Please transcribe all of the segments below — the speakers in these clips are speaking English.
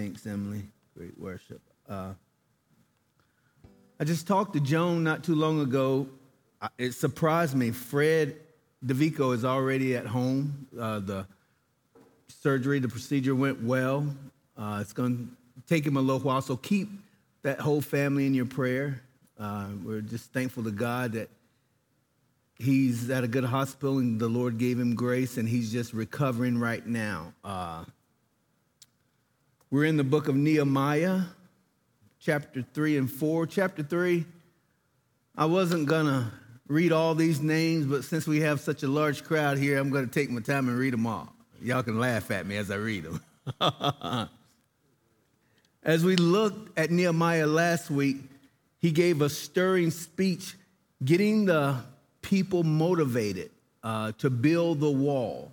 Thanks, Emily. Great worship. Uh, I just talked to Joan not too long ago. It surprised me. Fred DeVico is already at home. Uh, the surgery, the procedure went well. Uh, it's going to take him a little while, so keep that whole family in your prayer. Uh, we're just thankful to God that he's at a good hospital and the Lord gave him grace and he's just recovering right now. We're in the book of Nehemiah, chapter 3 and 4. Chapter 3, I wasn't going to read all these names, but since we have such a large crowd here, I'm going to take my time and read them all. Y'all can laugh at me as I read them. as we looked at Nehemiah last week, he gave a stirring speech, getting the people motivated uh, to build the wall.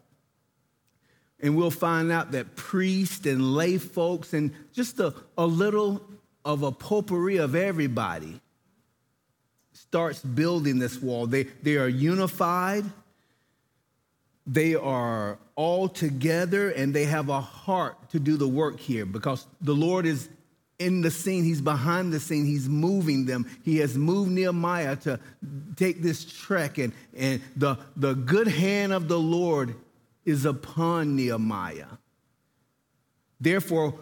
And we'll find out that priests and lay folks and just a, a little of a potpourri of everybody starts building this wall. They, they are unified, they are all together, and they have a heart to do the work here because the Lord is in the scene, He's behind the scene, He's moving them. He has moved Nehemiah to take this trek, and, and the, the good hand of the Lord is upon Nehemiah. Therefore,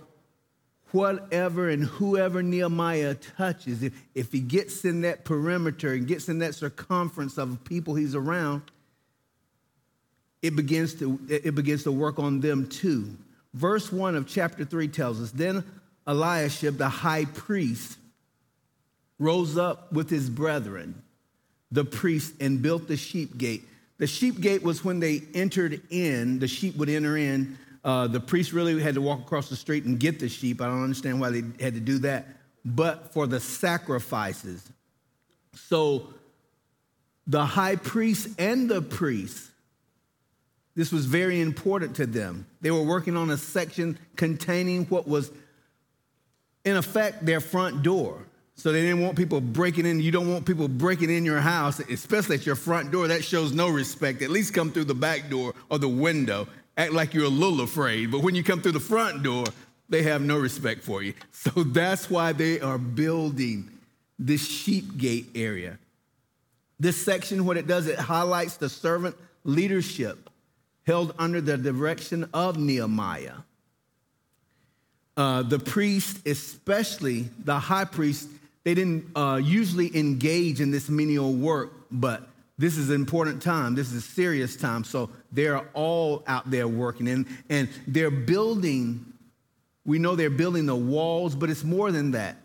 whatever and whoever Nehemiah touches, if, if he gets in that perimeter and gets in that circumference of people he's around, it begins to, it begins to work on them too. Verse 1 of chapter 3 tells us Then Eliashib, the high priest, rose up with his brethren, the priests, and built the sheep gate the sheep gate was when they entered in, the sheep would enter in. Uh, the priest really had to walk across the street and get the sheep. I don't understand why they had to do that, but for the sacrifices. So the high priest and the priest, this was very important to them. They were working on a section containing what was, in effect, their front door. So they didn't want people breaking in. You don't want people breaking in your house, especially at your front door. That shows no respect. At least come through the back door or the window. Act like you're a little afraid. But when you come through the front door, they have no respect for you. So that's why they are building this sheep gate area. This section, what it does, it highlights the servant leadership held under the direction of Nehemiah. Uh, the priest, especially the high priest, they didn't uh, usually engage in this menial work, but this is an important time. This is a serious time. So they're all out there working. And, and they're building, we know they're building the walls, but it's more than that.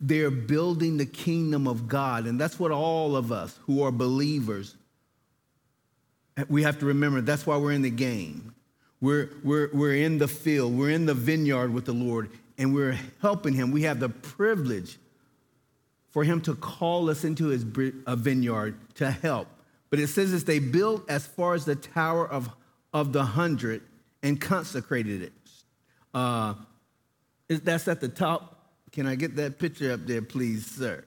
They're building the kingdom of God. And that's what all of us who are believers, we have to remember that's why we're in the game. We're, we're, we're in the field, we're in the vineyard with the Lord, and we're helping Him. We have the privilege for him to call us into his vineyard to help. But it says this they built as far as the Tower of, of the Hundred and consecrated it. Uh, that's at the top. Can I get that picture up there, please, sir?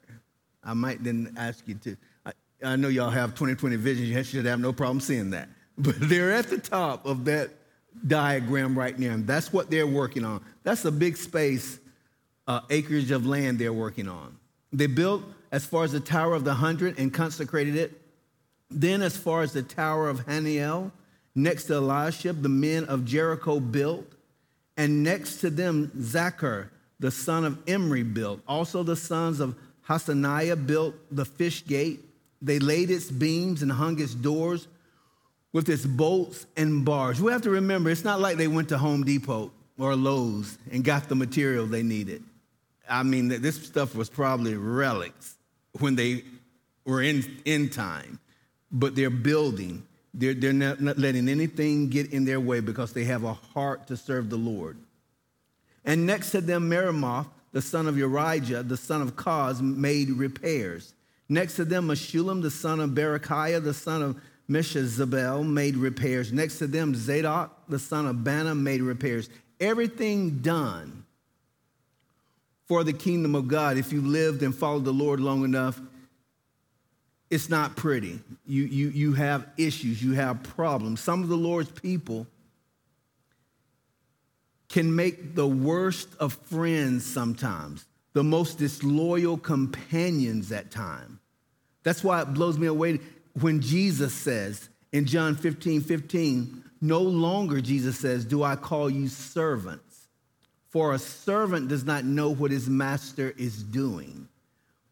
I might then ask you to. I, I know y'all have 2020 vision. You should have no problem seeing that. But they're at the top of that diagram right now. And that's what they're working on. That's a big space, uh, acreage of land they're working on. They built as far as the Tower of the Hundred and consecrated it. Then, as far as the Tower of Haniel, next to Eliashib, the men of Jericho built. And next to them, Zaccur, the son of Imri, built. Also, the sons of Hassenaah built the fish gate. They laid its beams and hung its doors with its bolts and bars. We have to remember, it's not like they went to Home Depot or Lowe's and got the material they needed. I mean, this stuff was probably relics when they were in, in time, but they're building. They're, they're not, not letting anything get in their way because they have a heart to serve the Lord. And next to them, Meremoth, the son of Urijah, the son of Koz, made repairs. Next to them, Meshullam, the son of Berechiah, the son of Meshezabel, made repairs. Next to them, Zadok, the son of Baana, made repairs. Everything done for the kingdom of God, if you lived and followed the Lord long enough, it's not pretty. You, you, you have issues, you have problems. Some of the Lord's people can make the worst of friends sometimes, the most disloyal companions at times. That's why it blows me away when Jesus says in John 15 15, no longer, Jesus says, do I call you servants. For a servant does not know what his master is doing,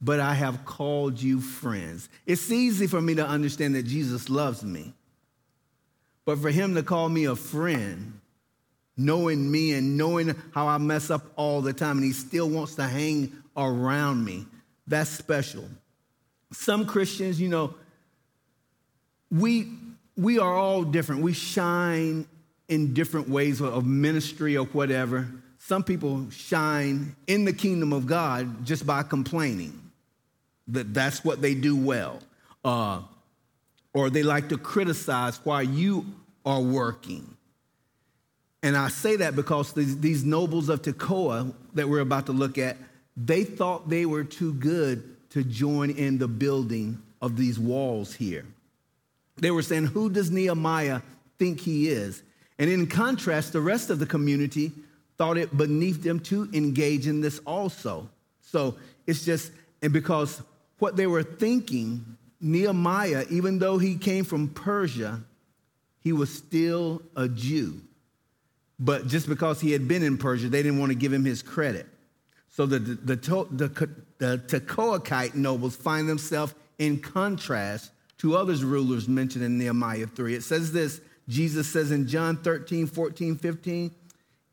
but I have called you friends. It's easy for me to understand that Jesus loves me, but for him to call me a friend, knowing me and knowing how I mess up all the time, and he still wants to hang around me, that's special. Some Christians, you know, we we are all different. We shine in different ways of ministry or whatever. Some people shine in the kingdom of God just by complaining that that's what they do well. Uh, or they like to criticize why you are working. And I say that because these, these nobles of Tekoa that we're about to look at, they thought they were too good to join in the building of these walls here. They were saying, Who does Nehemiah think he is? And in contrast, the rest of the community thought it beneath them to engage in this also. So it's just, and because what they were thinking, Nehemiah, even though he came from Persia, he was still a Jew. But just because he had been in Persia, they didn't want to give him his credit. So the, the, the, the, the Tekoakite nobles find themselves in contrast to others rulers mentioned in Nehemiah 3. It says this Jesus says in John 13, 14, 15,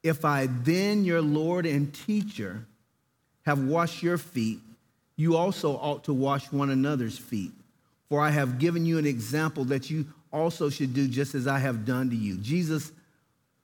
If I then, your Lord and teacher, have washed your feet, you also ought to wash one another's feet. For I have given you an example that you also should do just as I have done to you. Jesus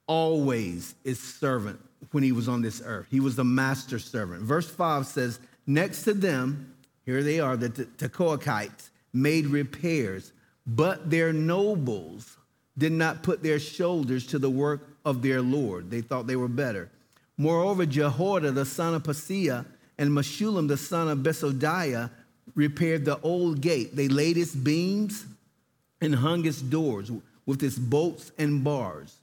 always is servant when he was on this earth. He was the master servant. Verse 5 says, Next to them, here they are, the Tekoakites, made repairs, but their nobles did not put their shoulders to the work of their Lord. They thought they were better. Moreover, Jehoiada, the son of Paseah, and Meshullam, the son of Besodiah, repaired the old gate. They laid its beams and hung its doors with its bolts and bars.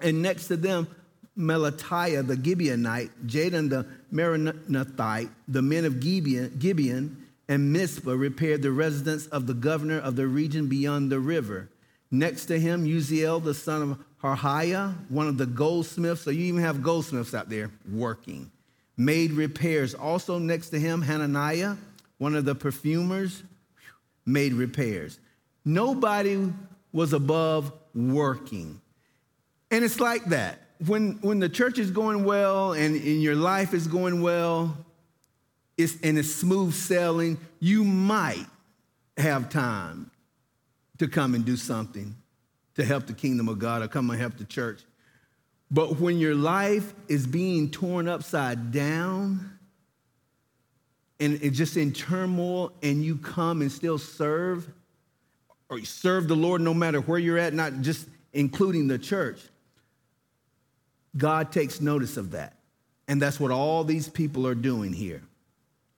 And next to them, Melatiah the Gibeonite, Jadon the Meronothite, the men of Gibeon, Gibeon and Mizpah repaired the residence of the governor of the region beyond the river. Next to him, Uziel the son of Harhaiah, one of the goldsmiths, so you even have goldsmiths out there working, made repairs. Also next to him, Hananiah, one of the perfumers, made repairs. Nobody was above working. And it's like that. When, when the church is going well and, and your life is going well, it's, and it's smooth sailing, you might have time to come and do something to help the kingdom of God or come and help the church. But when your life is being torn upside down and it's just in turmoil and you come and still serve, or you serve the Lord no matter where you're at, not just including the church, God takes notice of that. And that's what all these people are doing here.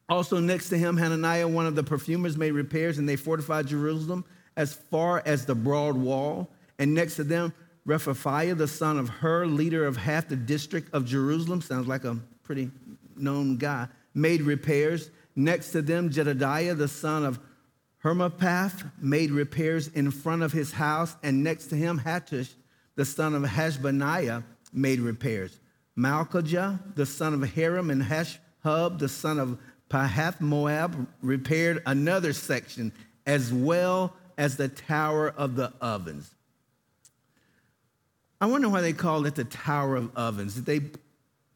Also, next to him, Hananiah, one of the perfumers, made repairs and they fortified Jerusalem as far as the broad wall. And next to them, Rephaiah, the son of Hur, leader of half the district of Jerusalem, sounds like a pretty known guy, made repairs. Next to them, Jedediah, the son of Harumaph, made repairs in front of his house. And next to him, Hattush, the son of Hashabniah, made repairs. Malchijah, the son of Harim, and Hashub, the son of Pahath Moab repaired another section as well as the Tower of the Ovens. I wonder why they called it the Tower of Ovens. Did they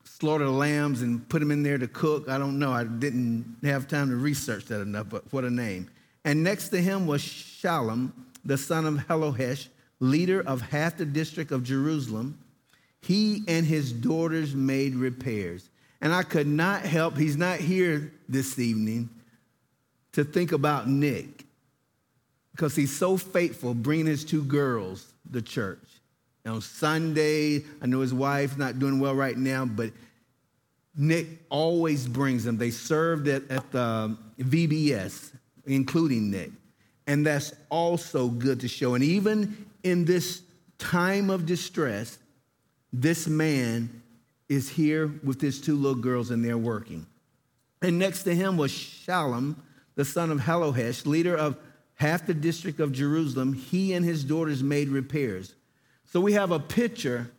slaughter lambs and put them in there to cook? I don't know. I didn't have time to research that enough, but what a name. And next to him was Shallum, the son of Hallohesh, leader of half the district of Jerusalem. He and his daughters made repairs. And I could not help, he's not here this evening, to think about Nick because he's so faithful bringing his two girls to church. On Sunday, I know his wife's not doing well right now, but Nick always brings them. They served at, at the um, VBS, including Nick. And that's also good to show. And even in this time of distress, this man is here with his two little girls and they're working. And next to him was Shallum, the son of Hallohesh, leader of half the district of Jerusalem. He and his daughters made repairs. So we have a picture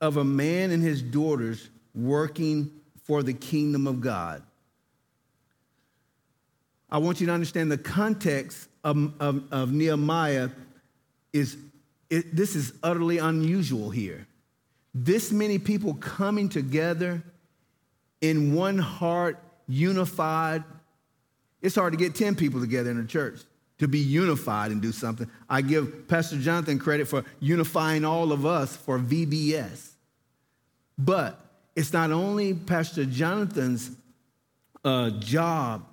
of a man and his daughters working for the kingdom of God. I want you to understand the context of, of, of Nehemiah is it, this is utterly unusual here. This many people coming together in one heart, unified. It's hard to get 10 people together in a church to be unified and do something. I give Pastor Jonathan credit for unifying all of us for VBS. But it's not only Pastor Jonathan's uh, job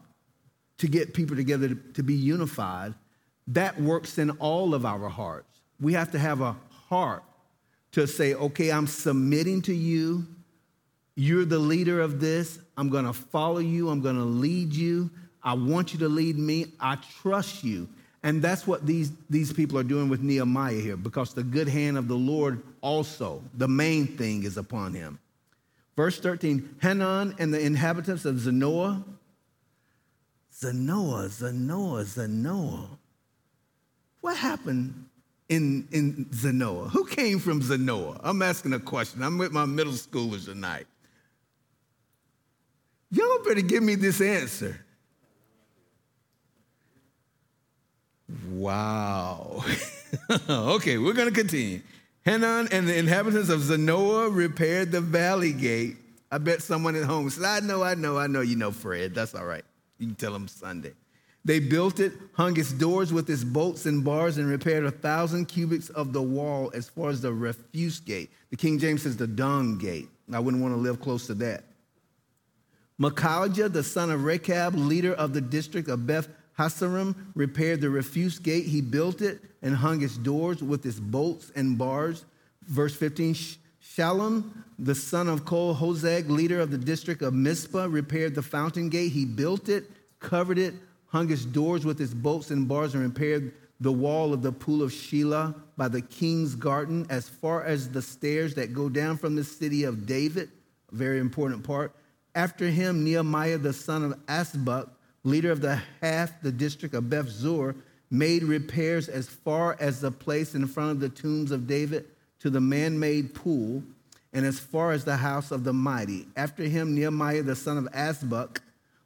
to get people together to, to be unified, that works in all of our hearts. We have to have a heart to say, okay, I'm submitting to you. You're the leader of this. I'm going to follow you. I'm going to lead you. I want you to lead me. I trust you. And that's what these, these people are doing with Nehemiah here because the good hand of the Lord also, the main thing, is upon him. Verse 13 Hanun and the inhabitants of Zanoah. Zanoah, Zanoah, Zanoah. What happened in, in Zanoah? Who came from Zanoah? I'm asking a question. I'm with my middle schoolers tonight. Y'all better give me this answer. Wow. okay, we're going to continue. Hanun and the inhabitants of Zanoah repaired the valley gate. I bet someone at home said, I know, I know, I know you know Fred. That's all right. You can tell him Sunday. They built it, hung its doors with its bolts and bars, and repaired a thousand cubits of the wall as far as the refuse gate. The King James says the dung gate. I wouldn't want to live close to that. Malchijah, the son of Rechab, leader of the district of Beth Hasarim, repaired the refuse gate. He built it and hung its doors with its bolts and bars. Verse 15 Shallum, the son of Kol Hozeh, leader of the district of Mizpah, repaired the fountain gate. He built it, covered it, hung its doors with its bolts and bars, and repaired the wall of the pool of Shelah by the king's garden as far as the stairs that go down from the city of David. A very important part. After him, Nehemiah, the son of Azbuk, leader of the half the district of Beth Zur, made repairs as far as the place in front of the tombs of David to the man made pool, and as far as the house of the mighty. After him, Nehemiah, the son of Azbuk,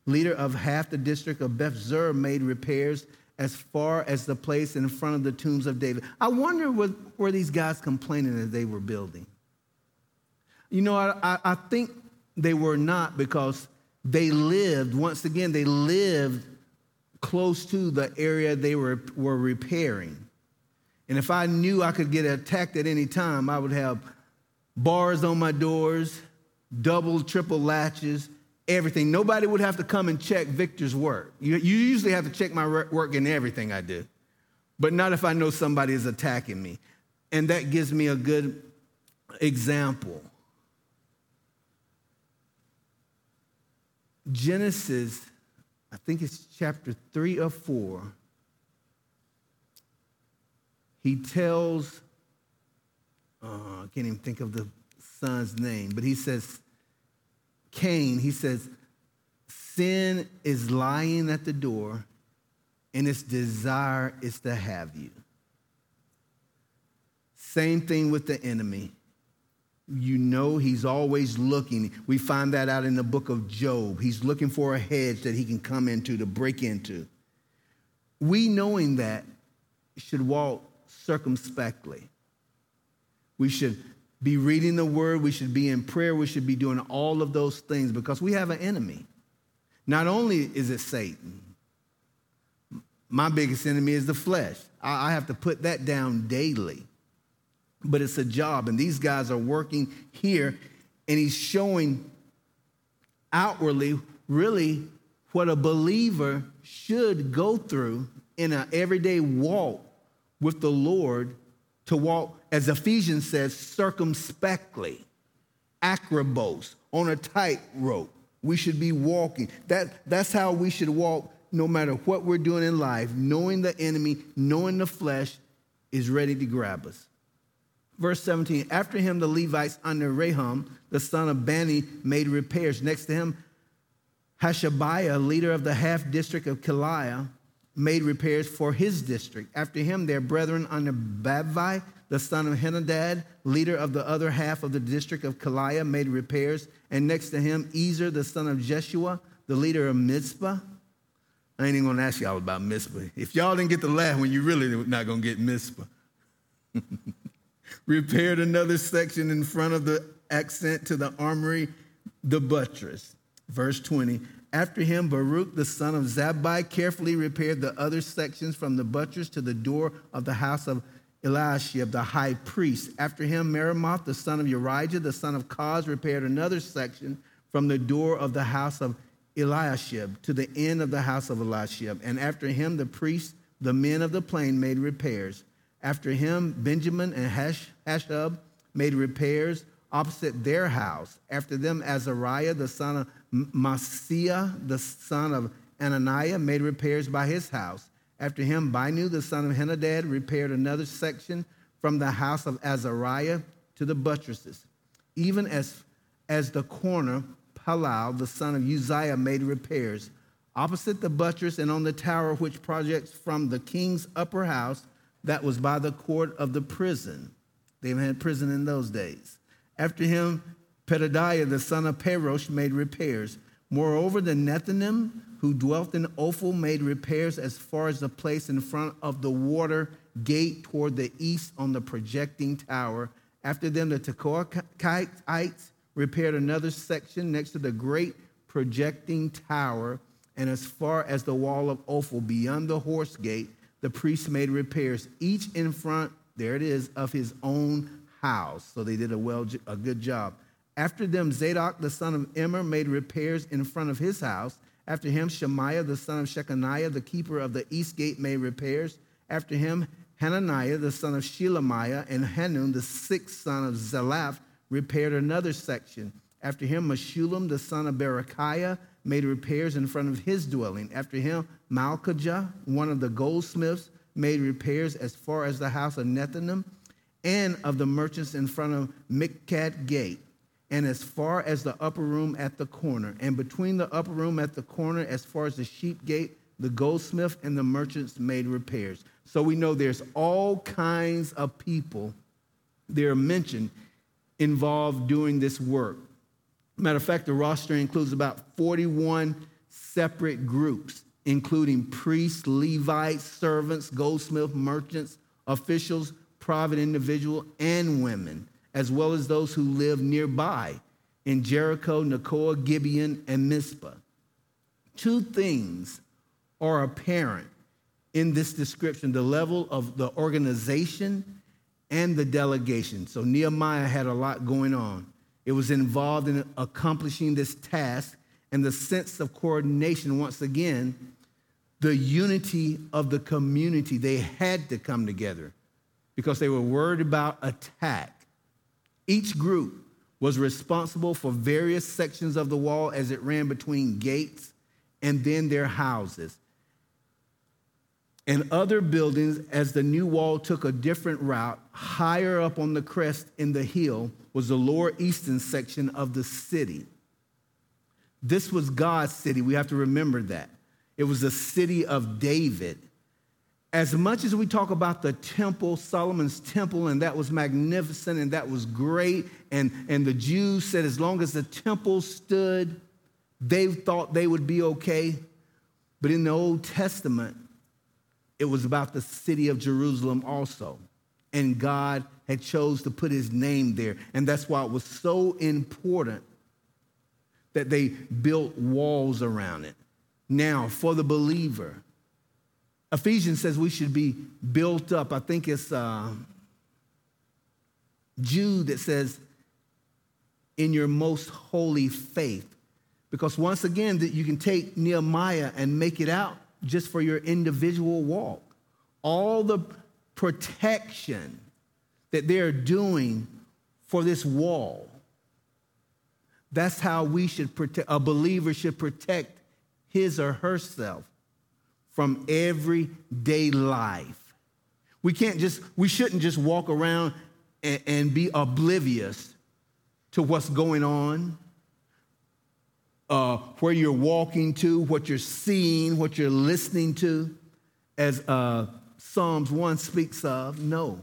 leader of half the district of Beth Zur, made repairs as far as the place in front of the tombs of David. I wonder what were these guys complaining as they were building? You know, I, I think they were not because they lived, once again, they lived close to the area they were, were repairing. And if I knew I could get attacked at any time, I would have bars on my doors, double, triple latches, everything. Nobody would have to come and check Victor's work. You, you usually have to check my work in everything I do, but not if I know somebody is attacking me. And that gives me a good example. Genesis, I think it's chapter three or four, he tells, uh, I can't even think of the son's name, but he says, Cain, he says, sin is lying at the door and its desire is to have you. Same thing with the enemy. You know he's always looking. We find that out in the book of Job. He's looking for a hedge that he can come into to break into. We knowing that should walk circumspectly. We should be reading the word, we should be in prayer, we should be doing all of those things because we have an enemy. Not only is it Satan, my biggest enemy is the flesh. I have to put that down daily. But it's a job, and these guys are working here, and he's showing outwardly really what a believer should go through in an everyday walk with the Lord to walk, as Ephesians says, circumspectly, akribos, on a tightrope. We should be walking. That, that's how we should walk no matter what we're doing in life, knowing the enemy, knowing the flesh is ready to grab us. Verse 17 After him, the Levites under Rahum, the son of Bani, made repairs. Next to him, Hashabiah, leader of the half district of Keilah, made repairs for his district. After him, their brethren under Bavai, the son of Henadad, leader of the other half of the district of Keilah, made repairs. And next to him, Ezer, the son of Jeshua, the leader of Mizpah. I ain't even gonna ask y'all about Mizpah. If y'all didn't get the laugh when you really not gonna get Mizpah. repaired another section in front of the accent to the armory, the buttress. Verse 20. After him, Baruch the son of Zabbai carefully repaired the other sections from the buttress to the door of the house of Eliashib, the high priest. After him, Meremoth the son of Urijah, the son of Koz, repaired another section from the door of the house of Eliashib to the end of the house of Eliashib. And after him, the priests, the men of the plain, made repairs. After him, Benjamin and Hash, Hashub made repairs opposite their house. After them, Azariah, the son of Maaseiah, the son of Ananiah, made repairs by his house. After him, Binnui, the son of Henadad, repaired another section from the house of Azariah to the buttresses. Even as, as the corner, Palal, the son of Uzziah, made repairs. Opposite the buttress and on the tower which projects from the king's upper house, that was by the court of the prison. They had prison in those days. After him, Pedadiah, the son of Parosh, made repairs. Moreover, the Nethinim, who dwelt in Ophel, made repairs as far as the place in front of the water gate toward the east on the projecting tower. After them, the Tekoites repaired another section next to the great projecting tower, and as far as the wall of Ophel, beyond the horse gate, the priests made repairs, each in front, there it is, of his own house. So they did a well, a good job. After them, Zadok the son of Immer made repairs in front of his house. After him, Shemaiah the son of Shechaniah, the keeper of the east gate, made repairs. After him, Hananiah the son of Shelemiah and Hanun the sixth son of Zalaph repaired another section. After him, Meshullam the son of Berechiah made repairs in front of his dwelling. After him, Malchijah, one of the goldsmiths, made repairs as far as the house of Nethinim and of the merchants in front of Miphkad Gate, and as far as the upper room at the corner. And between the upper room at the corner, as far as the sheep gate, the goldsmith and the merchants made repairs. So we know there's all kinds of people they're mentioned involved doing this work. Matter of fact, the roster includes about 41 separate groups, including priests, Levites, servants, goldsmiths, merchants, officials, private individuals, and women, as well as those who live nearby in Jericho, Tekoa, Gibeon, and Mizpah. Two things are apparent in this description the level of the organization and the delegation. So Nehemiah had a lot going on. It was involved in accomplishing this task and the sense of coordination, once again, the unity of the community. They had to come together because they were worried about attack. Each group was responsible for various sections of the wall as it ran between gates and then their houses and other buildings as the new wall took a different route. Higher up on the crest in the hill was the lower eastern section of the city. This was God's city. We have to remember that. It was the city of David. As much as we talk about the temple, Solomon's temple, and that was magnificent and that was great, and, and the Jews said as long as the temple stood, they thought they would be okay. But in the Old Testament, it was about the city of Jerusalem also. And God had chose to put his name there. And that's why it was so important that they built walls around it. Now, for the believer, Ephesians says we should be built up. I think it's uh, Jude that says, in your most holy faith. Because once again, that you can take Nehemiah and make it out just for your individual walk. All the protection that they're doing for this wall. That's how we should protect, a believer should protect his or herself from everyday life. We can't just, we shouldn't just walk around and, and be oblivious to what's going on, uh, where you're walking to, what you're seeing, what you're listening to, as uh, Psalms 1 speaks of. No.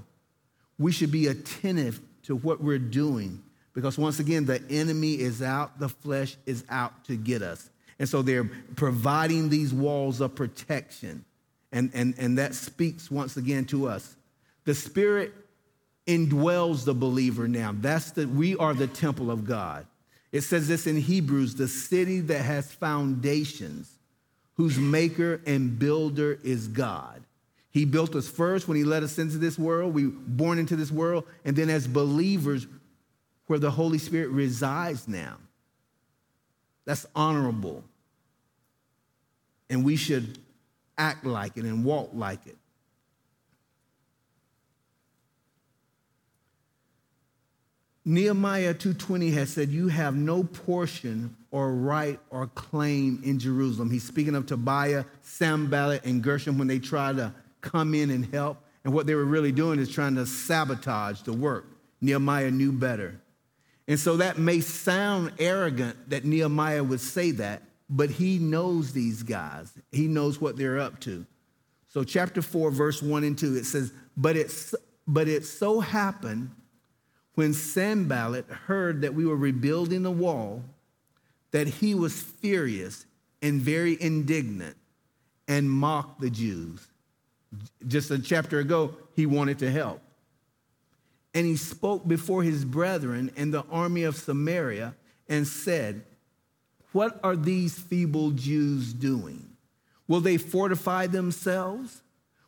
We should be attentive to what we're doing because, once again, the enemy is out, the flesh is out to get us. And so they're providing these walls of protection. And, and, and that speaks once again to us. The Spirit indwells the believer now. That's the, we are the temple of God. It says this in Hebrews the city that has foundations, whose maker and builder is God. He built us first when he let us into this world. We born into this world. And then as believers, where the Holy Spirit resides now. That's honorable. And we should act like it and walk like it. Nehemiah 2:20 has said you have no portion or right or claim in Jerusalem. He's speaking of Tobiah, Sanballat, and Geshem when they try to come in and help. And what they were really doing is trying to sabotage the work. Nehemiah knew better. And so that may sound arrogant that Nehemiah would say that, but he knows these guys. He knows what they're up to. So, chapter 4, verse 1 and 2, it says, But it, but it so happened when Sanballat heard that we were rebuilding the wall that he was furious and very indignant and mocked the Jews. Just a chapter ago, he wanted to help. And he spoke before his brethren and the army of Samaria and said, What are these feeble Jews doing? Will they fortify themselves?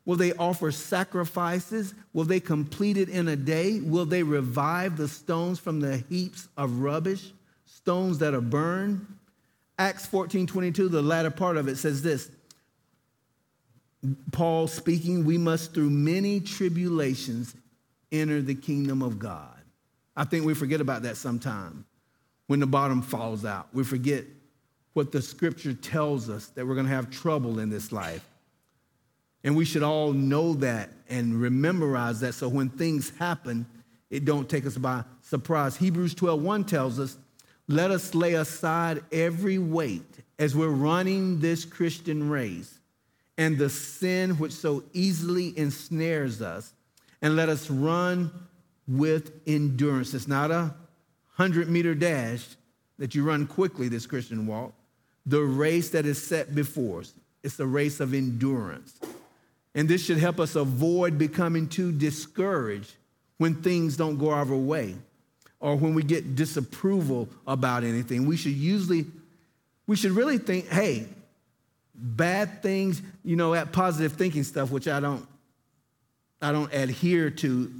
Will they offer sacrifices? Will they complete it in a day? Will they revive the stones from the heaps of rubbish, stones that are burned? Acts 14 22, the latter part of it says this Paul speaking, we must through many tribulations enter the kingdom of God. I think we forget about that sometime when the bottom falls out. We forget what the scripture tells us that we're going to have trouble in this life. And we should all know that and rememberize that so when things happen, it don't take us by surprise. Hebrews 12:1 tells us, "Let us lay aside every weight as we're running this Christian race and the sin which so easily ensnares us, and let us run with endurance. It's not a 100 meter dash that you run quickly, this Christian walk. The race that is set before us, it's a race of endurance. And this should help us avoid becoming too discouraged when things don't go our way or when we get disapproval about anything. We should usually, we should really think, hey, bad things, you know, that positive thinking stuff, which I don't, I don't adhere to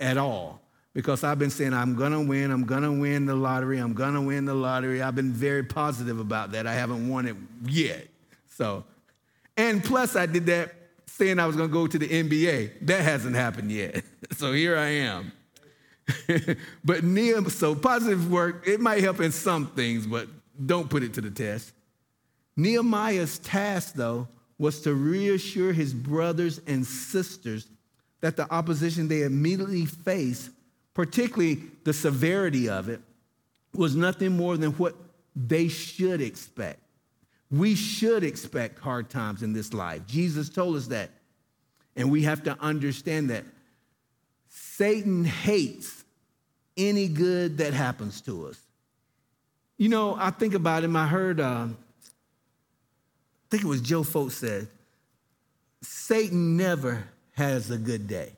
at all because I've been saying I'm gonna win, I'm gonna win the lottery, I'm gonna win the lottery. I've been very positive about that. I haven't won it yet. So, and plus I did that saying I was gonna go to the NBA. That hasn't happened yet. so here I am. but Neil, so positive work, it might help in some things, but don't put it to the test. Nehemiah's task, though, was to reassure his brothers and sisters that the opposition they immediately faced, particularly the severity of it, was nothing more than what they should expect. We should expect hard times in this life. Jesus told us that. And we have to understand that Satan hates any good that happens to us. You know, I think about him. I heard uh, think it was Joe Folks said, Satan never has a good day.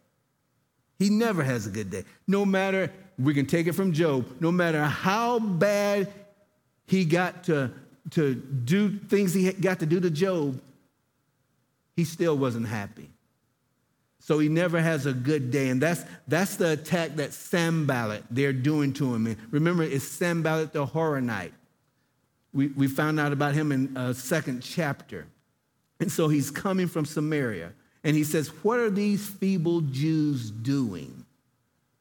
He never has a good day. No matter, we can take it from Job, no matter how bad he got to, to do things he got to do to Job, he still wasn't happy. So he never has a good day. And that's, that's the attack that Sanballat they're doing to him. And remember, it's Sanballat the Horonite. We, we found out about him in a second chapter. And so he's coming from Samaria. And he says, What are these feeble Jews doing?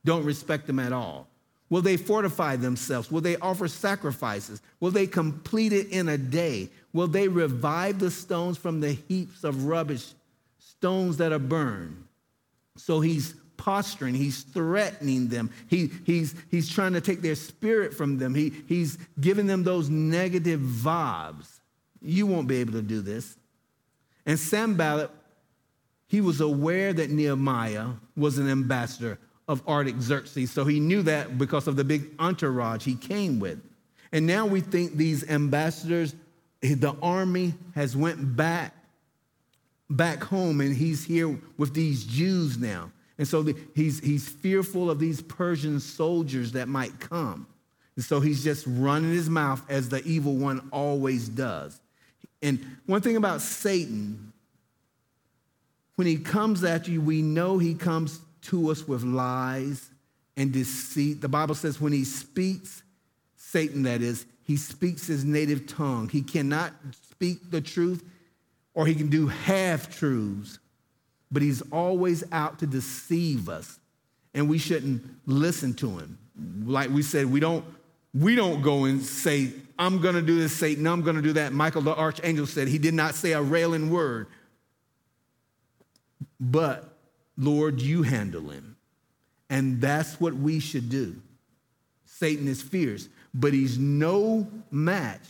Don't respect them at all. Will they fortify themselves? Will they offer sacrifices? Will they complete it in a day? Will they revive the stones from the heaps of rubbish, stones that are burned? So he's posturing. He's threatening them. He, he's, he's trying to take their spirit from them. He, he's giving them those negative vibes. You won't be able to do this. And Sanballat, he was aware that Nehemiah was an ambassador of Artaxerxes. So he knew that because of the big entourage he came with. And now we think these ambassadors, the army has went back back home and he's here with these Jews now. And so the, he's, he's fearful of these Persian soldiers that might come. And so he's just running his mouth as the evil one always does. And one thing about Satan, when he comes at you, we know he comes to us with lies and deceit. The Bible says when he speaks, Satan that is, he speaks his native tongue. He cannot speak the truth or he can do half truths, but he's always out to deceive us. And we shouldn't listen to him. Like we said, we don't we don't go and say, I'm going to do this, Satan, I'm going to do that. Michael the archangel said he did not say a railing word. But Lord, you handle him. And that's what we should do. Satan is fierce, but he's no match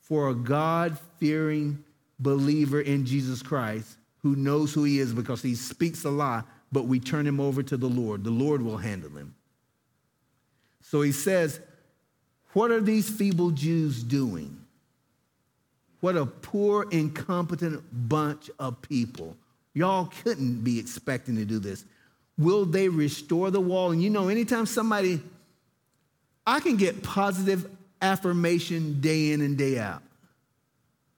for a God fearing believer in Jesus Christ who knows who he is because he speaks a lie, but we turn him over to the Lord. The Lord will handle him. So he says, What are these feeble Jews doing? What a poor, incompetent bunch of people. Y'all couldn't be expecting to do this. Will they restore the wall? And you know, anytime somebody, I can get positive affirmation day in and day out.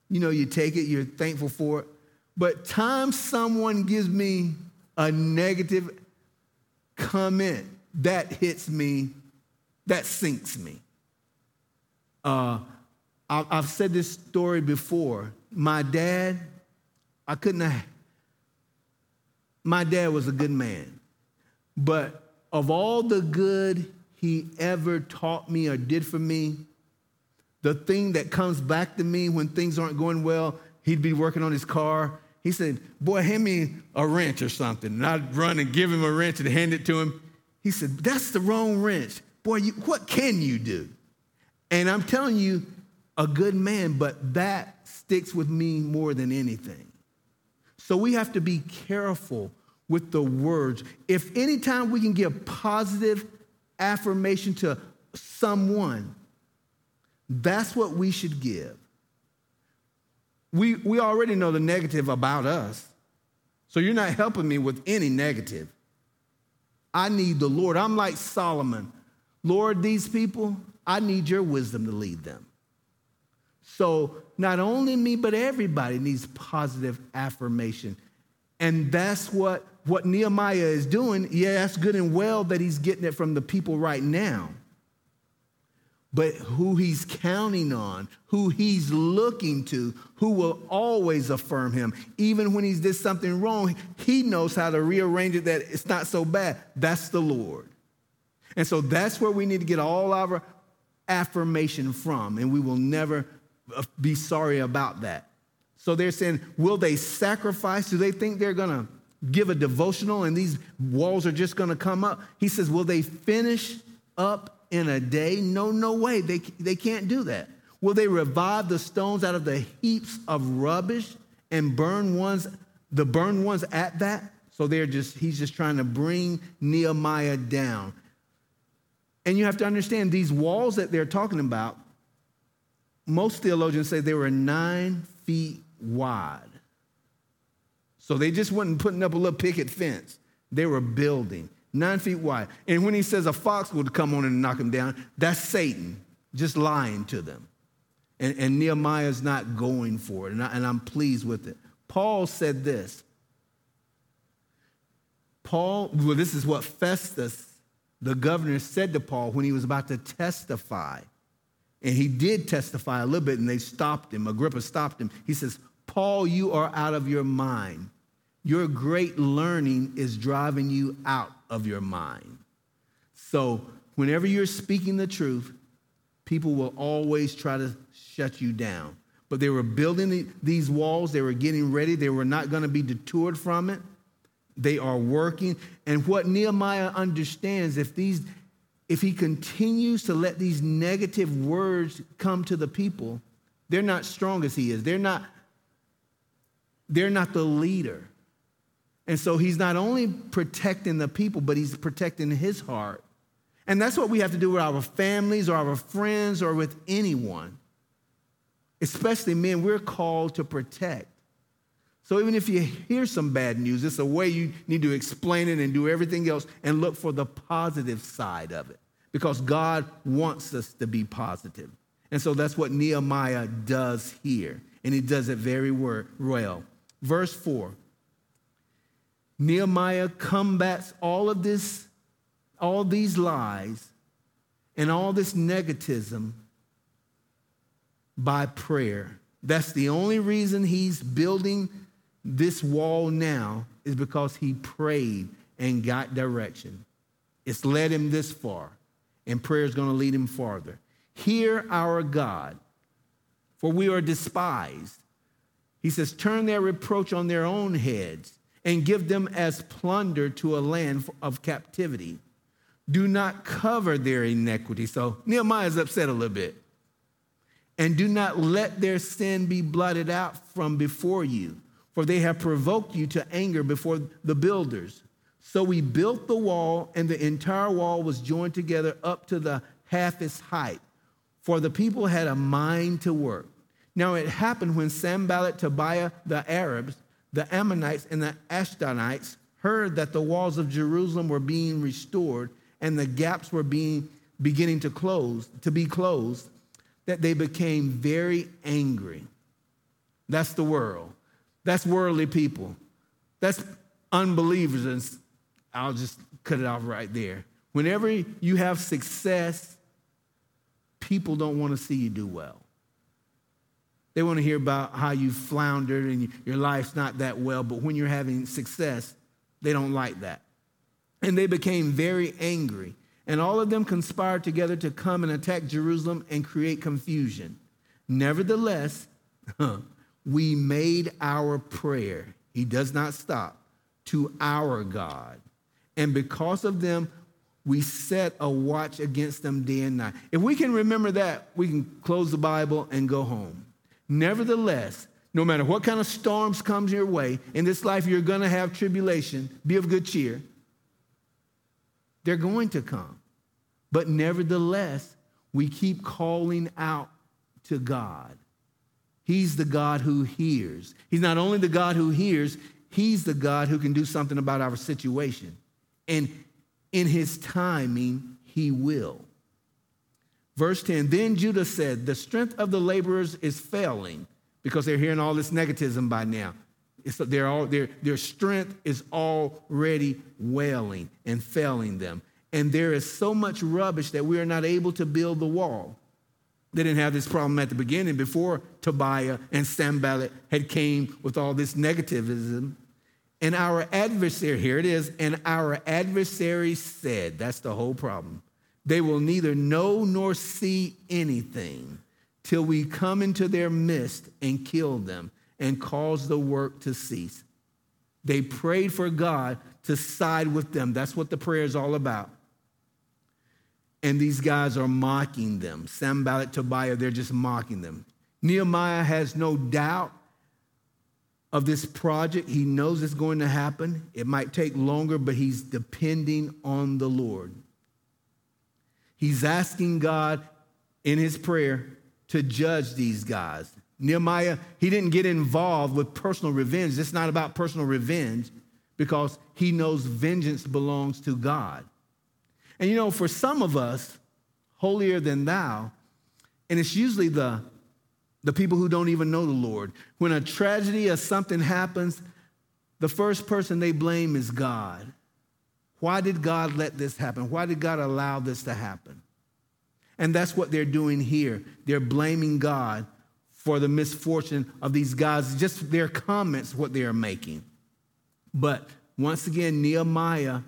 You know, you take it, you're thankful for it. But time someone gives me a negative comment, that hits me, that sinks me. Uh, I've said this story before. My dad, I couldn't have my dad was a good man. But of all the good he ever taught me or did for me, the thing that comes back to me when things aren't going well, he'd be working on his car. He said, Boy, hand me a wrench or something. And I'd run and give him a wrench and hand it to him. He said, That's the wrong wrench. Boy, you, what can you do? And I'm telling you, a good man, but that sticks with me more than anything. So we have to be careful with the words. If anytime we can give positive affirmation to someone, that's what we should give. We, we already know the negative about us. So you're not helping me with any negative. I need the Lord. I'm like Solomon. Lord, these people, I need your wisdom to lead them. So not only me, but everybody needs positive affirmation. And that's what, what Nehemiah is doing. Yeah, that's good and well that he's getting it from the people right now. But who he's counting on, who he's looking to, who will always affirm him. Even when he's did something wrong, he knows how to rearrange it that it's not so bad. That's the Lord. And so that's where we need to get all our affirmation from, and we will never be sorry about that. So they're saying, will they sacrifice? Do they think they're going to give a devotional and these walls are just going to come up? He says, will they finish up in a day? No, no way. They, they can't do that. Will they revive the stones out of the heaps of rubbish and burn ones, the burned ones at that? So they're just, he's just trying to bring Nehemiah down. And you have to understand these walls that they're talking about most theologians say they were nine feet wide. So they just weren't putting up a little picket fence. They were building nine feet wide. And when he says a fox would come on and knock him down, that's Satan just lying to them. And, and Nehemiah's not going for it, and, I, and I'm pleased with it. Paul said this. Paul, well, this is what Festus, the governor, said to Paul when he was about to testify. And he did testify a little bit, and they stopped him. Agrippa stopped him. He says, Paul, you are out of your mind. Your great learning is driving you out of your mind. So, whenever you're speaking the truth, people will always try to shut you down. But they were building the, these walls, they were getting ready, they were not going to be detoured from it. They are working. And what Nehemiah understands, if these if he continues to let these negative words come to the people, they're not strong as he is. They're not, they're not the leader. And so he's not only protecting the people, but he's protecting his heart. And that's what we have to do with our families or our friends or with anyone. Especially men, we're called to protect. So even if you hear some bad news, it's a way you need to explain it and do everything else and look for the positive side of it because God wants us to be positive. And so that's what Nehemiah does here, and he does it very well. Verse 4 Nehemiah combats all of this, all these lies and all this negativism by prayer. That's the only reason he's building this wall now is because he prayed and got direction. It's led him this far, and prayer is going to lead him farther. Hear our God, for we are despised. He says, Turn their reproach on their own heads and give them as plunder to a land of captivity. Do not cover their iniquity. So Nehemiah is upset a little bit. And do not let their sin be blotted out from before you for they have provoked you to anger before the builders. So we built the wall, and the entire wall was joined together up to the half its height, for the people had a mind to work. Now it happened when Sanballat, Tobiah, the Arabs, the Ammonites, and the Ashdodites heard that the walls of Jerusalem were being restored and the gaps were being beginning to close, to be closed, that they became very angry. That's the world. That's worldly people. That's unbelievers. I'll just cut it off right there. Whenever you have success, people don't want to see you do well. They want to hear about how you floundered and your life's not that well, but when you're having success, they don't like that. And they became very angry. And all of them conspired together to come and attack Jerusalem and create confusion. Nevertheless, we made our prayer, he does not stop, to our God. And because of them, we set a watch against them day and night. If we can remember that, we can close the Bible and go home. Nevertheless, no matter what kind of storms comes your way, in this life you're going to have tribulation. Be of good cheer. They're going to come. But nevertheless, we keep calling out to God. He's the God who hears. He's not only the God who hears, He's the God who can do something about our situation. And in His timing, He will. Verse 10 Then Judah said, The strength of the laborers is failing because they're hearing all this negativism by now. All, their, their strength is already wailing and failing them. And there is so much rubbish that we are not able to build the wall. They didn't have this problem at the beginning before Tobiah and Sanballat had came with all this negativism. And our adversary, here it is, and our adversary said, that's the whole problem. They will neither know nor see anything till we come into their midst and kill them and cause the work to cease. They prayed for God to side with them. That's what the prayer is all about and these guys are mocking them. Sanballat, Tobiah, they're just mocking them. Nehemiah has no doubt of this project. He knows it's going to happen. It might take longer, but he's depending on the Lord. He's asking God in his prayer to judge these guys. Nehemiah, he didn't get involved with personal revenge. It's not about personal revenge because he knows vengeance belongs to God. And you know, for some of us, holier than thou, and it's usually the, the people who don't even know the Lord. When a tragedy or something happens, the first person they blame is God. Why did God let this happen? Why did God allow this to happen? And that's what they're doing here. They're blaming God for the misfortune of these guys, just their comments, what they are making. But once again, Nehemiah,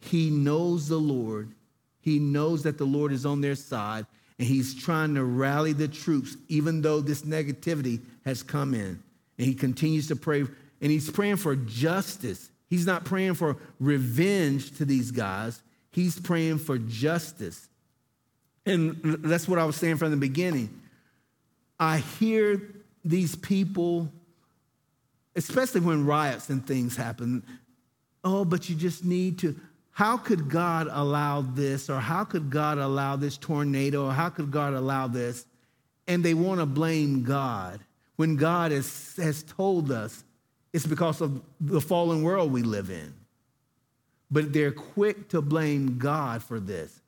he knows the Lord he knows that the Lord is on their side and he's trying to rally the troops, even though this negativity has come in. And he continues to pray, and he's praying for justice. He's not praying for revenge to these guys, he's praying for justice. And that's what I was saying from the beginning. I hear these people, especially when riots and things happen, oh, but you just need to. How could God allow this? Or how could God allow this tornado? Or how could God allow this? And they want to blame God when God has, has told us it's because of the fallen world we live in. But they're quick to blame God for this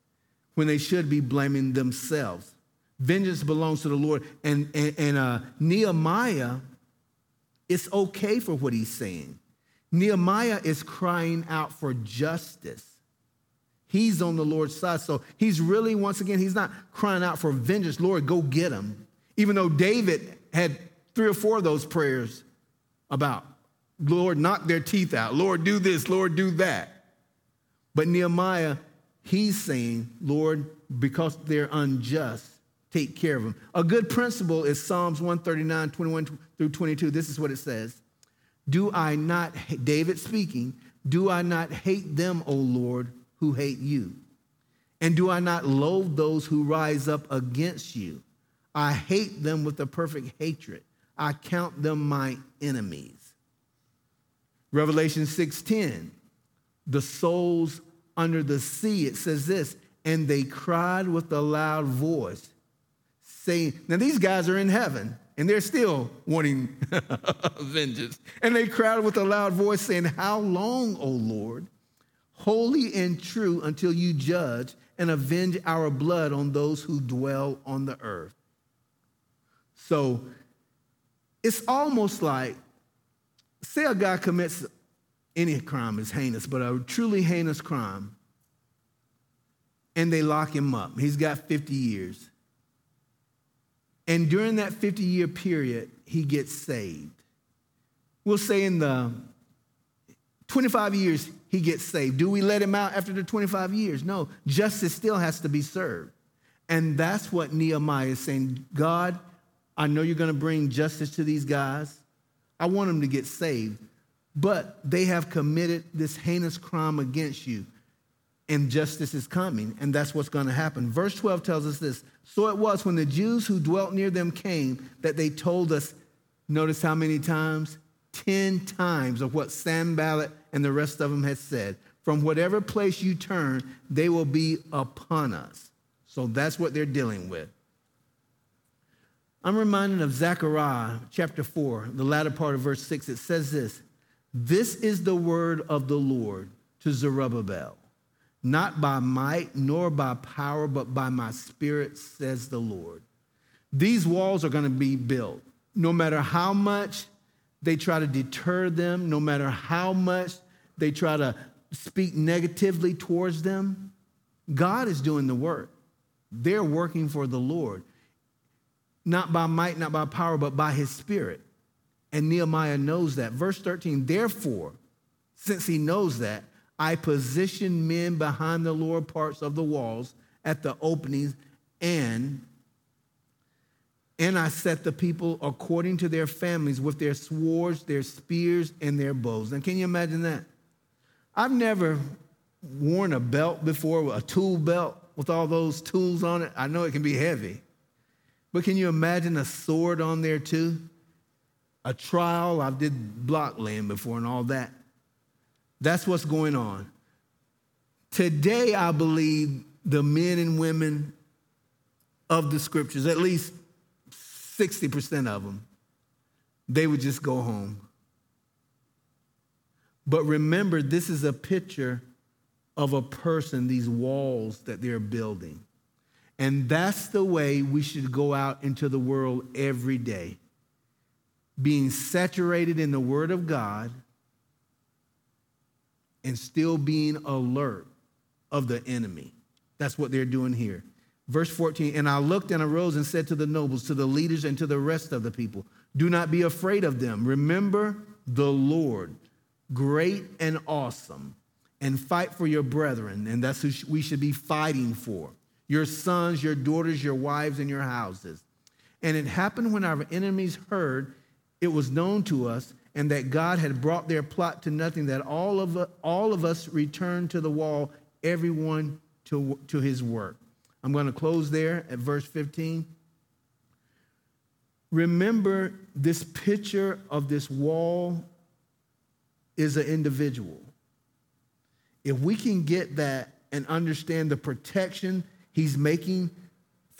when they should be blaming themselves. Vengeance belongs to the Lord. And, and, and uh, Nehemiah, it's okay for what he's saying. Nehemiah is crying out for justice. He's on the Lord's side. So he's really, once again, he's not crying out for vengeance. Lord, go get him. Even though David had three or four of those prayers about, Lord, knock their teeth out. Lord, do this. Lord, do that. But Nehemiah, he's saying, Lord, because they're unjust, take care of them. A good principle is Psalms 139, 21 through 22. This is what it says Do I not, David speaking, do I not hate them, O Lord, who hate you? And do I not loathe those who rise up against you? I hate them with a perfect hatred. I count them my enemies. Revelation 6:10, the souls under the sea, it says this, and they cried with a loud voice, saying, Now these guys are in heaven and they're still wanting vengeance. And they cried with a loud voice, saying, How long, O Lord, holy and true, until you judge and avenge our blood on those who dwell on the earth? So it's almost like say a guy commits any crime is heinous, but a truly heinous crime, and they lock him up. He's got 50 years. And during that 50 year period, he gets saved. We'll say in the 25 years, he gets saved. Do we let him out after the 25 years? No, justice still has to be served. And that's what Nehemiah is saying God, I know you're going to bring justice to these guys. I want them to get saved. But they have committed this heinous crime against you, and justice is coming, and that's what's going to happen. Verse 12 tells us this So it was when the Jews who dwelt near them came that they told us, notice how many times? Ten times of what Sanballat and the rest of them had said. From whatever place you turn, they will be upon us. So that's what they're dealing with. I'm reminded of Zechariah chapter 4, the latter part of verse 6. It says this This is the word of the Lord to Zerubbabel, not by might nor by power, but by my spirit, says the Lord. These walls are going to be built. No matter how much they try to deter them, no matter how much they try to speak negatively towards them, God is doing the work. They're working for the Lord not by might, not by power, but by his spirit. And Nehemiah knows that. Verse 13, therefore, since he knows that, I position men behind the lower parts of the walls at the openings and and I set the people according to their families with their swords, their spears, and their bows. And can you imagine that? I've never worn a belt before, a tool belt with all those tools on it. I know it can be heavy. But can you imagine a sword on there too? A trial. I did block laying before and all that. That's what's going on. Today, I believe the men and women of the scriptures, at least 60% of them, they would just go home. But remember, this is a picture of a person, these walls that they're building. And that's the way we should go out into the world every day, being saturated in the Word of God and still being alert of the enemy. That's what they're doing here. Verse 14, and I looked and arose and said to the nobles, to the leaders, and to the rest of the people, Do not be afraid of them. Remember the Lord, great and awesome, and fight for your brethren. And that's who we should be fighting for your sons, your daughters, your wives, and your houses. And it happened when our enemies heard it was known to us and that God had brought their plot to nothing, that all of, all of us returned to the wall, everyone to, to his work. I'm going to close there at verse 15. Remember, this picture of this wall is an individual. If we can get that and understand the protection he's making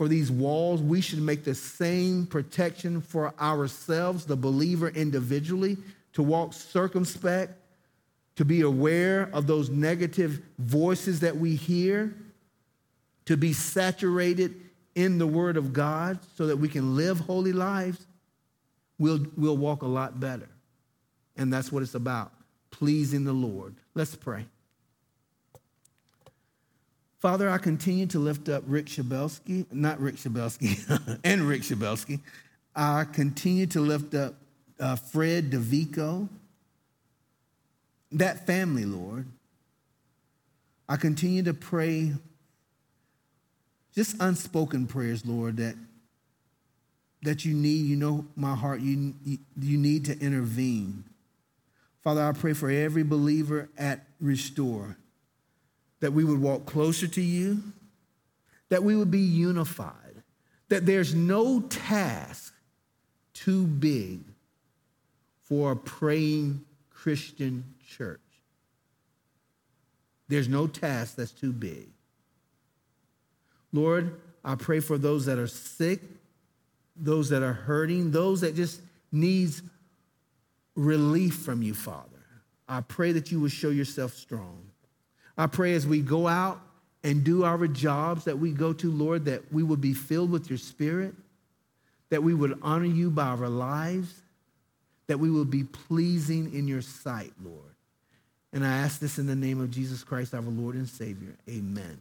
for these walls, we should make the same protection for ourselves, the believer individually, to walk circumspect, to be aware of those negative voices that we hear, to be saturated in the Word of God so that we can live holy lives, we'll, we'll walk a lot better. And that's what it's about pleasing the Lord. Let's pray. Father, I continue to lift up Rick Shabelsky, not Rick Shabelsky, and Rick Shabelsky. I continue to lift up uh, Fred DeVico, that family, Lord. I continue to pray just unspoken prayers, Lord, that, that you need. You know my heart. You, you need to intervene. Father, I pray for every believer at Restore that we would walk closer to you, that we would be unified, that there's no task too big for a praying Christian church. There's no task that's too big. Lord, I pray for those that are sick, those that are hurting, those that just needs relief from you, Father. I pray that you would show yourself strong. I pray as we go out and do our jobs that we go to, Lord, that we would be filled with your spirit, that we would honor you by our lives, that we will be pleasing in your sight, Lord. And I ask this in the name of Jesus Christ, our Lord and Savior. Amen.